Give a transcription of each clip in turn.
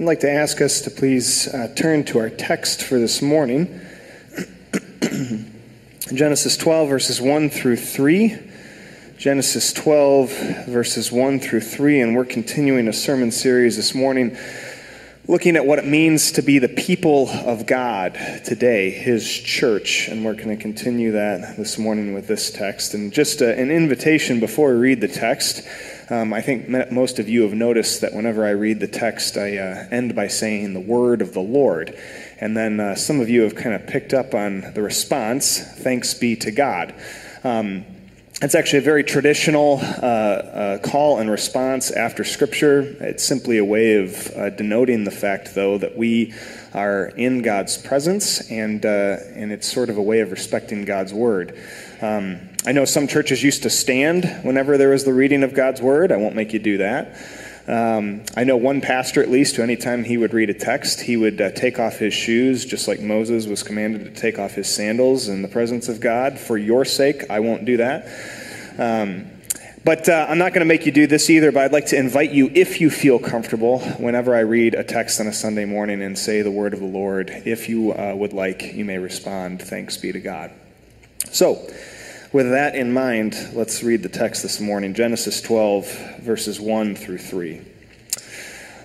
I'd like to ask us to please uh, turn to our text for this morning Genesis 12, verses 1 through 3. Genesis 12, verses 1 through 3, and we're continuing a sermon series this morning looking at what it means to be the people of God today, His church. And we're going to continue that this morning with this text. And just a, an invitation before we read the text. Um, I think most of you have noticed that whenever I read the text, I uh, end by saying the word of the Lord. And then uh, some of you have kind of picked up on the response, thanks be to God. Um, it's actually a very traditional uh, uh, call and response after Scripture. It's simply a way of uh, denoting the fact, though, that we are in God's presence, and, uh, and it's sort of a way of respecting God's Word. Um, I know some churches used to stand whenever there was the reading of God's Word. I won't make you do that. Um, I know one pastor, at least, who anytime he would read a text, he would uh, take off his shoes, just like Moses was commanded to take off his sandals in the presence of God. For your sake, I won't do that. Um, but uh, I'm not going to make you do this either, but I'd like to invite you, if you feel comfortable, whenever I read a text on a Sunday morning and say the word of the Lord, if you uh, would like, you may respond, Thanks be to God. So, with that in mind, let's read the text this morning Genesis 12, verses 1 through 3.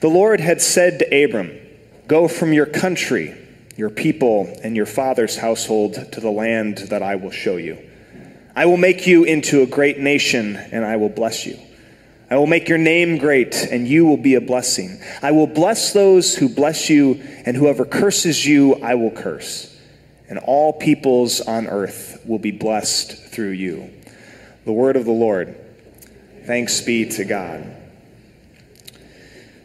The Lord had said to Abram, Go from your country, your people, and your father's household to the land that I will show you. I will make you into a great nation, and I will bless you. I will make your name great, and you will be a blessing. I will bless those who bless you, and whoever curses you, I will curse and all peoples on earth will be blessed through you. The word of the Lord. Thanks be to God.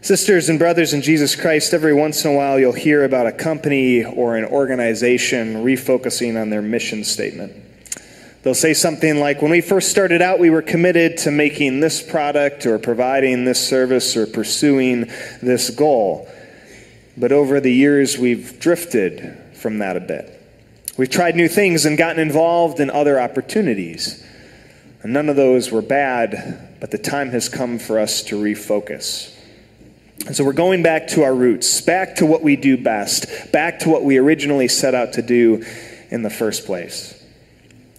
Sisters and brothers in Jesus Christ, every once in a while you'll hear about a company or an organization refocusing on their mission statement. They'll say something like, When we first started out, we were committed to making this product or providing this service or pursuing this goal. But over the years, we've drifted from that a bit. We've tried new things and gotten involved in other opportunities. And none of those were bad, but the time has come for us to refocus. And so we're going back to our roots, back to what we do best, back to what we originally set out to do in the first place.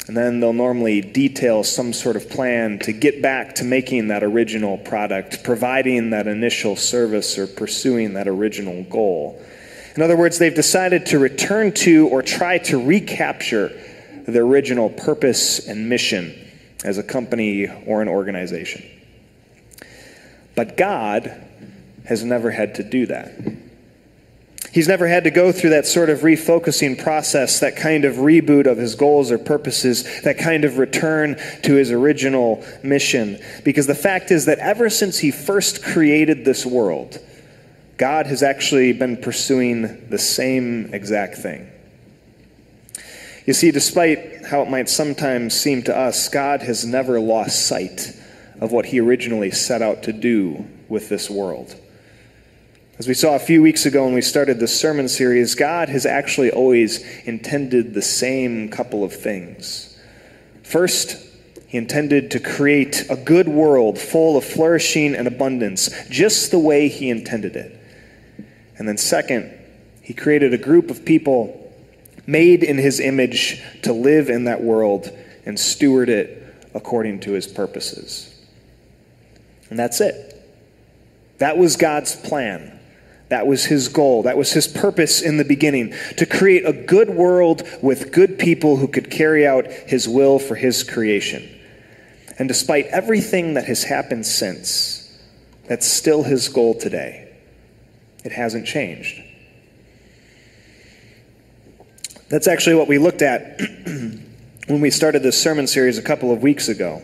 And then they'll normally detail some sort of plan to get back to making that original product, providing that initial service, or pursuing that original goal. In other words, they've decided to return to or try to recapture the original purpose and mission as a company or an organization. But God has never had to do that. He's never had to go through that sort of refocusing process, that kind of reboot of his goals or purposes, that kind of return to his original mission. Because the fact is that ever since he first created this world, God has actually been pursuing the same exact thing. You see, despite how it might sometimes seem to us, God has never lost sight of what he originally set out to do with this world. As we saw a few weeks ago when we started this sermon series, God has actually always intended the same couple of things. First, he intended to create a good world full of flourishing and abundance, just the way he intended it. And then, second, he created a group of people made in his image to live in that world and steward it according to his purposes. And that's it. That was God's plan. That was his goal. That was his purpose in the beginning to create a good world with good people who could carry out his will for his creation. And despite everything that has happened since, that's still his goal today. It hasn't changed. That's actually what we looked at when we started this sermon series a couple of weeks ago.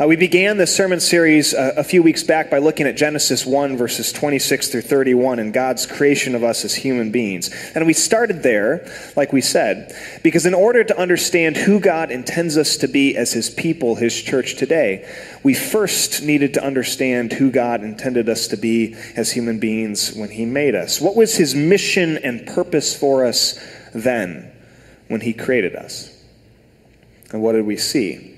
Uh, we began this sermon series uh, a few weeks back by looking at Genesis 1, verses 26 through 31, and God's creation of us as human beings. And we started there, like we said, because in order to understand who God intends us to be as His people, His church today, we first needed to understand who God intended us to be as human beings when He made us. What was His mission and purpose for us then, when He created us? And what did we see?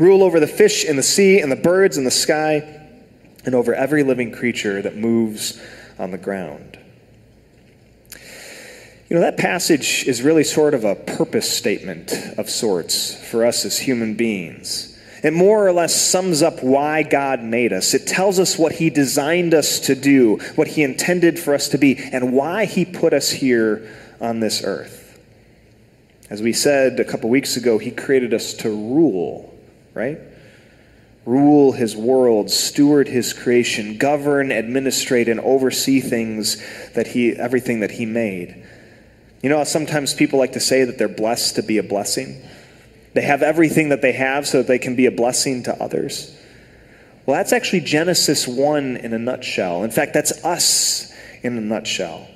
Rule over the fish in the sea and the birds in the sky, and over every living creature that moves on the ground. You know, that passage is really sort of a purpose statement of sorts for us as human beings. It more or less sums up why God made us. It tells us what He designed us to do, what He intended for us to be, and why He put us here on this earth. As we said a couple weeks ago, He created us to rule, right? rule his world, steward his creation, govern, administrate, and oversee things that he, everything that he made. You know, sometimes people like to say that they're blessed to be a blessing. They have everything that they have so that they can be a blessing to others. Well, that's actually Genesis 1 in a nutshell. In fact, that's us in a nutshell.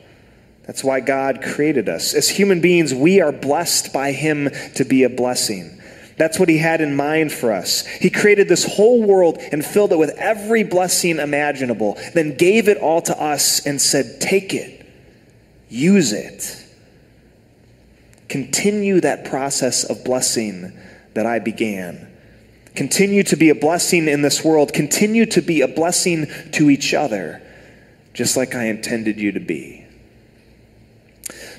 That's why God created us. As human beings, we are blessed by Him to be a blessing. That's what he had in mind for us. He created this whole world and filled it with every blessing imaginable, then gave it all to us and said, Take it, use it. Continue that process of blessing that I began. Continue to be a blessing in this world. Continue to be a blessing to each other, just like I intended you to be.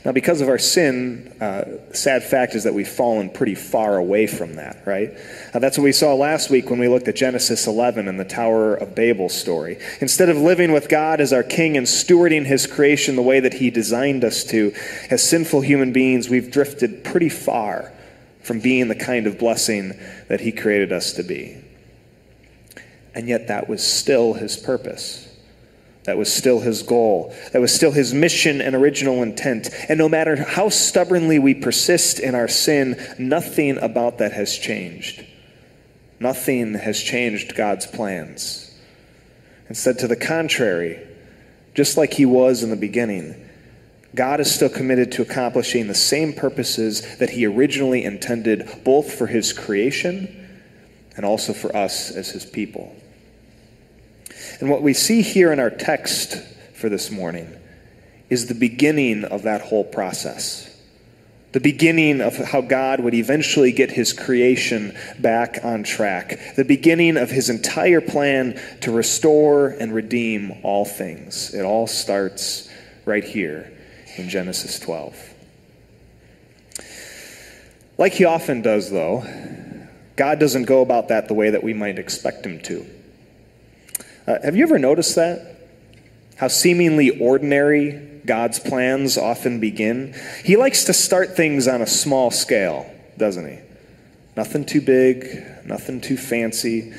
Now, because of our sin, uh, sad fact is that we've fallen pretty far away from that, right? Uh, that's what we saw last week when we looked at Genesis 11 and the Tower of Babel story. Instead of living with God as our King and stewarding His creation the way that He designed us to, as sinful human beings, we've drifted pretty far from being the kind of blessing that He created us to be. And yet, that was still His purpose. That was still his goal. That was still his mission and original intent. And no matter how stubbornly we persist in our sin, nothing about that has changed. Nothing has changed God's plans. Instead, to the contrary, just like he was in the beginning, God is still committed to accomplishing the same purposes that he originally intended, both for his creation and also for us as his people. And what we see here in our text for this morning is the beginning of that whole process. The beginning of how God would eventually get his creation back on track. The beginning of his entire plan to restore and redeem all things. It all starts right here in Genesis 12. Like he often does, though, God doesn't go about that the way that we might expect him to. Uh, have you ever noticed that? How seemingly ordinary God's plans often begin? He likes to start things on a small scale, doesn't he? Nothing too big, nothing too fancy,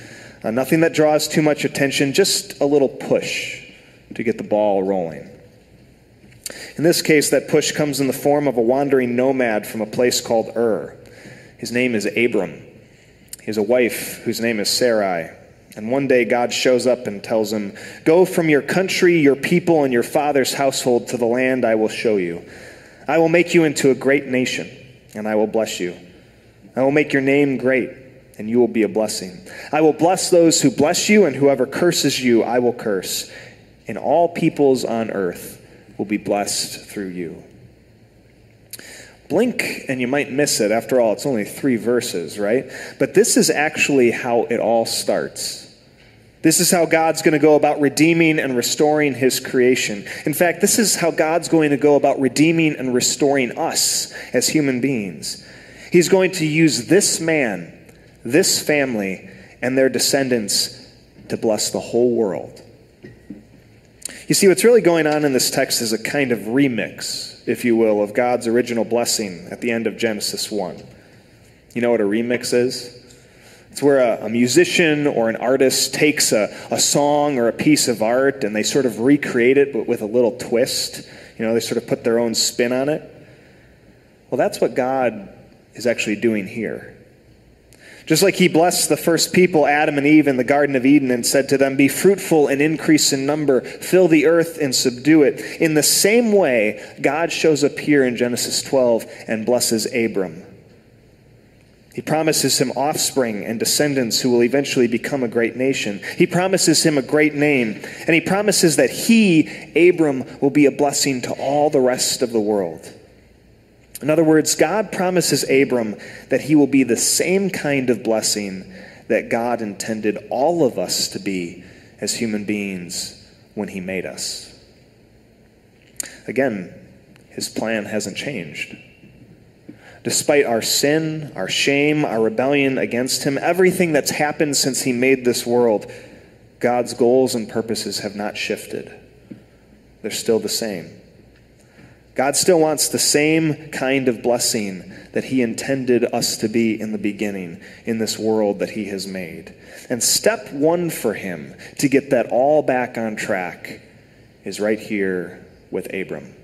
uh, nothing that draws too much attention, just a little push to get the ball rolling. In this case, that push comes in the form of a wandering nomad from a place called Ur. His name is Abram. He has a wife whose name is Sarai. And one day God shows up and tells him, Go from your country, your people, and your father's household to the land I will show you. I will make you into a great nation, and I will bless you. I will make your name great, and you will be a blessing. I will bless those who bless you, and whoever curses you, I will curse. And all peoples on earth will be blessed through you. Blink and you might miss it. After all, it's only three verses, right? But this is actually how it all starts. This is how God's going to go about redeeming and restoring his creation. In fact, this is how God's going to go about redeeming and restoring us as human beings. He's going to use this man, this family, and their descendants to bless the whole world. You see, what's really going on in this text is a kind of remix, if you will, of God's original blessing at the end of Genesis 1. You know what a remix is? It's where a, a, musician or an artist takes a, a song or a piece of art and they sort of recreate it, but with a little twist. You know, they sort of put their own spin on it. Well, that's what God is actually doing here. Just like he blessed the first people, Adam and Eve, in the Garden of Eden and said to them, Be fruitful and increase in number, fill the earth and subdue it. In the same way, God shows up here in Genesis 12 and blesses Abram. He promises him offspring and descendants who will eventually become a great nation. He promises him a great name. And he promises that he, Abram, will be a blessing to all the rest of the world. In other words, God promises Abram that he will be the same kind of blessing that God intended all of us to be as human beings when he made us. Again, his plan hasn't changed. Despite our sin, our shame, our rebellion against him, everything that's happened since he made this world, God's goals and purposes have not shifted. They're still the same. God still wants the same kind of blessing that He intended us to be in the beginning in this world that He has made. And step one for Him to get that all back on track is right here with Abram.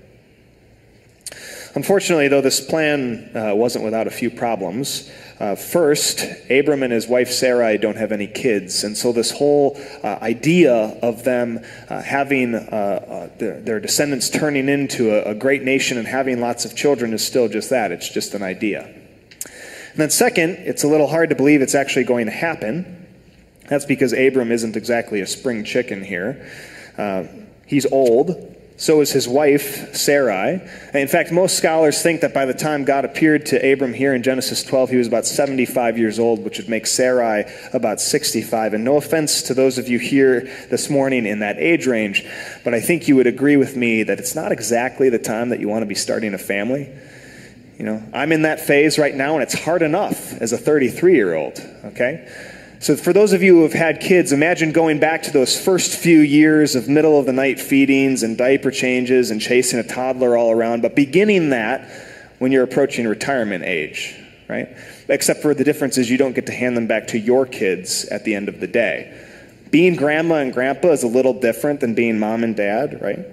Unfortunately, though, this plan uh, wasn't without a few problems. Uh, first, Abram and his wife Sarai don't have any kids, and so this whole uh, idea of them uh, having uh, uh, their, their, descendants turning into a, a great nation and having lots of children is still just that. It's just an idea. And then, second, it's a little hard to believe it's actually going to happen. That's because Abram isn't exactly a spring chicken here. He's old, so is his wife, Sarai. In fact, most scholars think that by the time God appeared to Abram here in Genesis 12, he was about 75 years old, which would make Sarai about 65. And no offense to those of you here this morning in that age range, but I think you would agree with me that it's not exactly the time that you want to be starting a family. You know, I'm in that phase right now, and it's hard enough as a 33 year old, okay? So, for those of you who have had kids, imagine going back to those first few years of middle of the night feedings and diaper changes and chasing a toddler all around, but beginning that when you're approaching retirement age, right? Except for the difference is you don't get to hand them back to your kids at the end of the day. Being grandma and grandpa is a little different than being mom and dad, right?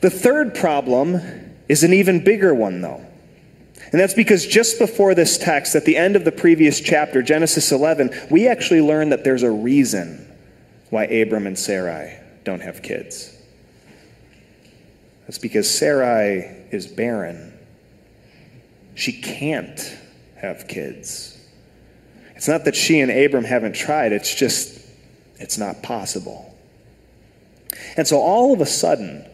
The third problem is an even bigger one, though. And that's because just before this text, at the end of the previous chapter, Genesis 11, we actually learn that there's a reason why Abram and Sarai don't have kids. That's because Sarai is barren. She can't have kids. It's not that she and Abram haven't tried, it's just, it's not possible. And so all of a sudden,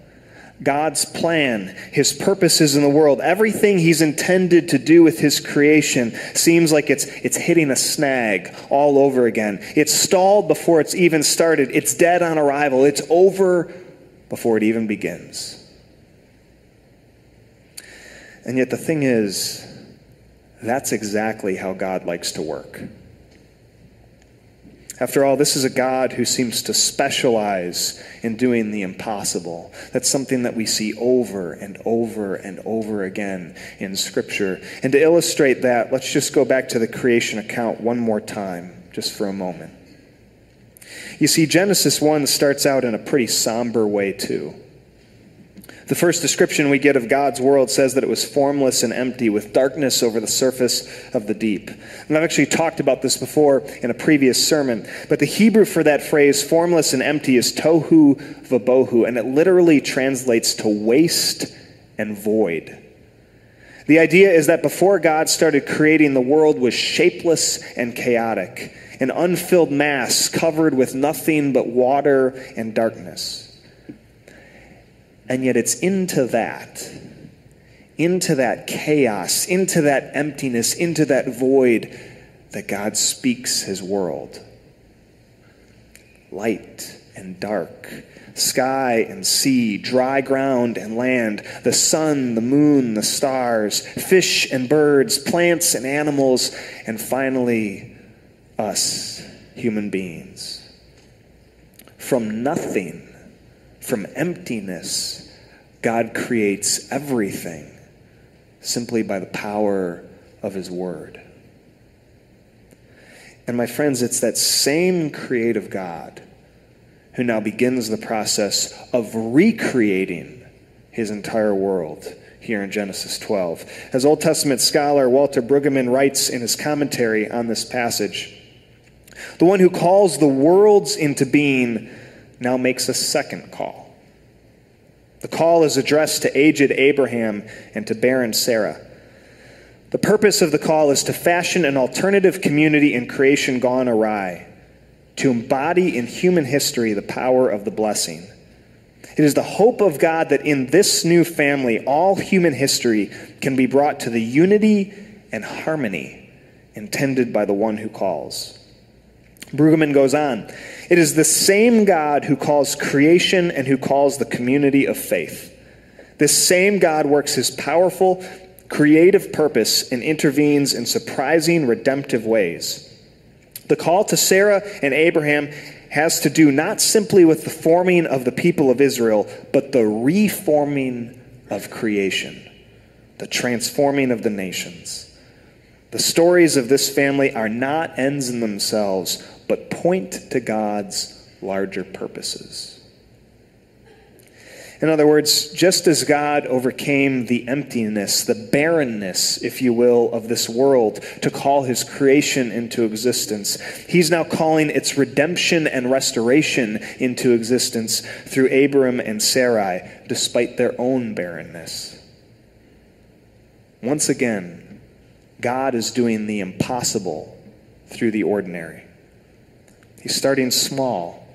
God's plan, His purposes in the world, everything He's intended to do with His creation seems like it's, it's hitting a snag all over again. It's stalled before it's even started. It's dead on arrival. It's over before it even begins. And yet, the thing is, that's exactly how God likes to work. After all, this is a God who seems to specialize in doing the impossible. That's something that we see over and over and over again in Scripture. And to illustrate that, let's just go back to the creation account one more time, just for a moment. You see, Genesis 1 starts out in a pretty somber way, too. The first description we get of God's world says that it was formless and empty, with darkness over the surface of the deep. And I've actually talked about this before in a previous sermon, but the Hebrew for that phrase, formless and empty, is tohu vabohu, and it literally translates to waste and void. The idea is that before God started creating, the world was shapeless and chaotic, an unfilled mass covered with nothing but water and darkness. And yet it's into that, into that chaos, into that emptiness, into that void that God speaks his world. Light and dark, sky and sea, dry ground and land, the sun, the moon, the stars, fish and birds, plants and animals, and finally, us, human beings. From nothing from emptiness, God creates everything simply by the power of His Word. And my friends, it's that same creative God who now begins the process of recreating his entire world here in Genesis 12. As Old Testament scholar Walter Brueggemann writes in his commentary on this passage, the one who calls the worlds into being now makes a second call. The call is addressed to aged Abraham and to barren Sarah. The purpose of the call is to fashion an alternative community in creation gone awry, to embody in human history the power of the blessing. It is the hope of God that in this new family, all human history can be brought to the unity and harmony intended by the one who calls. Brueggemann goes on It is the same God who calls creation and who calls the community of faith. This same God works his powerful, creative purpose and intervenes in surprising, redemptive ways. The call to Sarah and Abraham has to do not simply with the forming of the people of Israel, but the reforming of creation, the transforming of the nations. The stories of this family are not ends in themselves, but point to God's larger purposes. In other words, just as God overcame the emptiness, the barrenness, if you will, of this world to call his creation into existence, he's now calling its redemption and restoration into existence through Abram and Sarai, despite their own barrenness. Once again, God is doing the impossible through the ordinary. He's starting small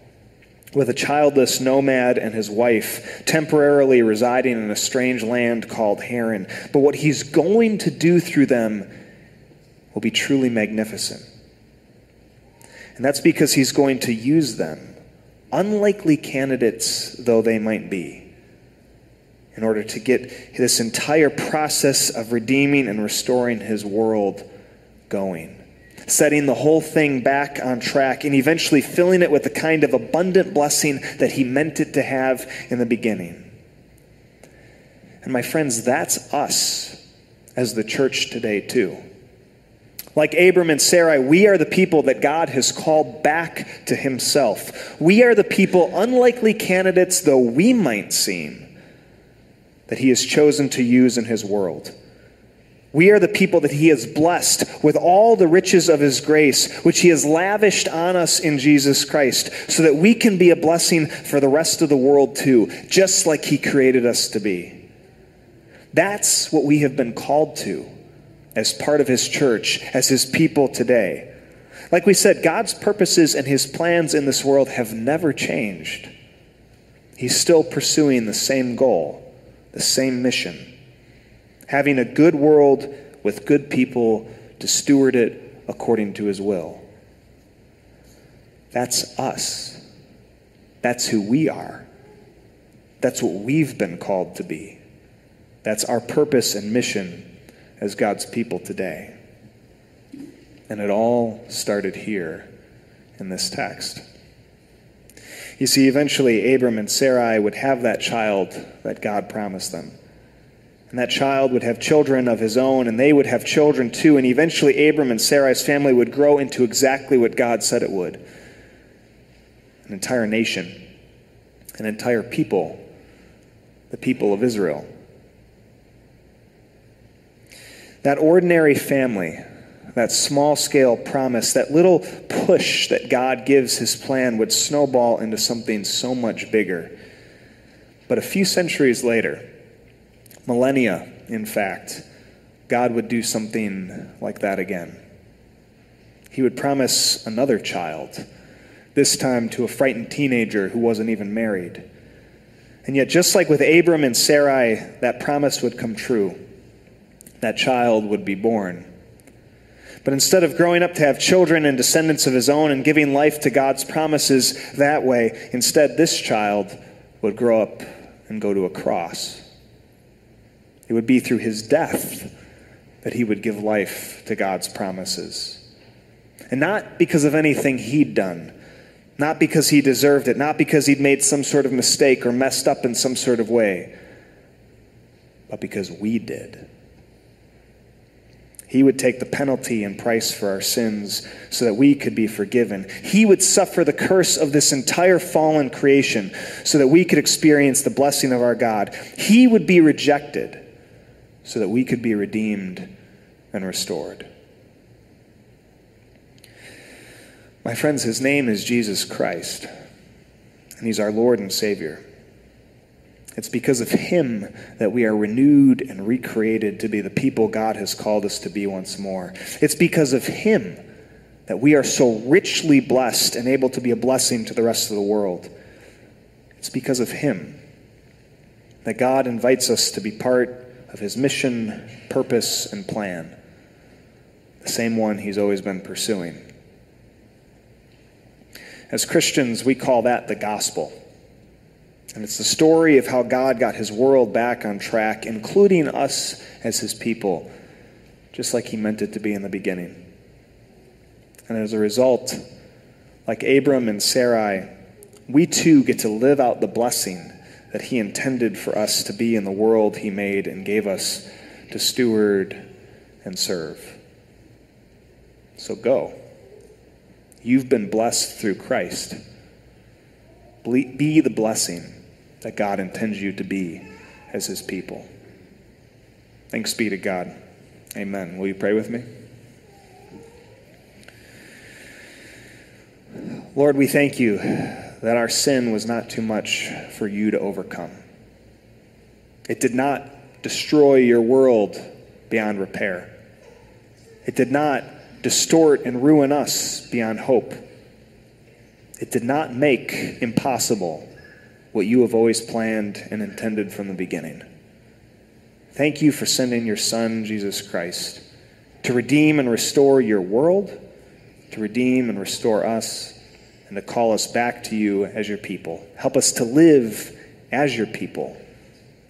with a childless nomad and his wife temporarily residing in a strange land called Haran. But what he's going to do through them will be truly magnificent. And that's because he's going to use them, unlikely candidates though they might be, in order to get this entire process of redeeming and restoring his world going setting the whole thing back on track, and eventually filling it with the kind of abundant blessing that He meant it to have in the beginning. And my friends, that's us as the church today, too. Like Abram and Sarai, we are the people that God has called back to Himself. We are the people, unlikely candidates though we might seem, that He has chosen to use in His world. We are the people that He has blessed with all the riches of His grace, which He has lavished on us in Jesus Christ, so that we can be a blessing for the rest of the world too, just like He created us to be. That's what we have been called to as part of His church, as His people today. Like we said, God's purposes and His plans in this world have never changed. He's still pursuing the same goal, the same mission having a good world with good people to steward it according to his will. That's us. That's who we are. That's what we've been called to be. That's our purpose and mission as God's people today. And it all started here in this text. You see, eventually, Abram and Sarai would have that child that God promised them. And that child would have children of his own, and they would have children too. And eventually, Abram and Sarai's family would grow into exactly what God said it would an entire nation, an entire people, the people of Israel. That ordinary family, that small scale promise, that little push that God gives his plan would snowball into something so much bigger. But a few centuries later, millennia, in fact, God would do something like that again. He would promise another child, this time to a frightened teenager who wasn't even married. And yet, just like with Abram and Sarai, that promise would come true. That child would be born. But instead of growing up to have children and descendants of his own and giving life to God's promises that way, instead, this child would grow up and go to a cross. It would be through his death that he would give life to God's promises. And not because of anything he'd done, not because he deserved it, not because he'd made some sort of mistake or messed up in some sort of way, but because we did. He would take the penalty and price for our sins so that we could be forgiven. He would suffer the curse of this entire fallen creation so that we could experience the blessing of our God. He would be rejected so that we could be redeemed and restored. My friends, his name is Jesus Christ, and he's our Lord and Savior. It's because of him that we are renewed and recreated to be the people God has called us to be once more. It's because of him that we are so richly blessed and able to be a blessing to the rest of the world. It's because of him that God invites us to be part of his mission, purpose, and plan, the same one he's always been pursuing. As Christians, we call that the gospel. And it's the story of how God got his world back on track, including us as his people, just like he meant it to be in the beginning. And as a result, like Abram and Sarai, we too get to live out the blessing that he intended for us to be in the world he made and gave us to steward and serve. So go. You've been blessed through Christ. Be the blessing that God intends you to be as his people. Thanks be to God. Amen. Will you pray with me? Lord, we thank you that our sin was not too much for you to overcome. It did not destroy your world beyond repair. It did not distort and ruin us beyond hope. It did not make impossible what you have always planned and intended from the beginning. Thank you for sending your Son, Jesus Christ, to redeem and restore your world, to redeem and restore us, and to call us back to you as your people. Help us to live as your people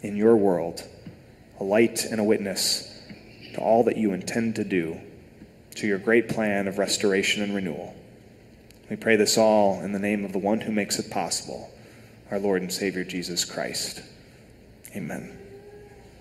in your world, a light and a witness to all that you intend to do, to your great plan of restoration and renewal. We pray this all in the name of the one who makes it possible our Lord and Savior Jesus Christ. Amen.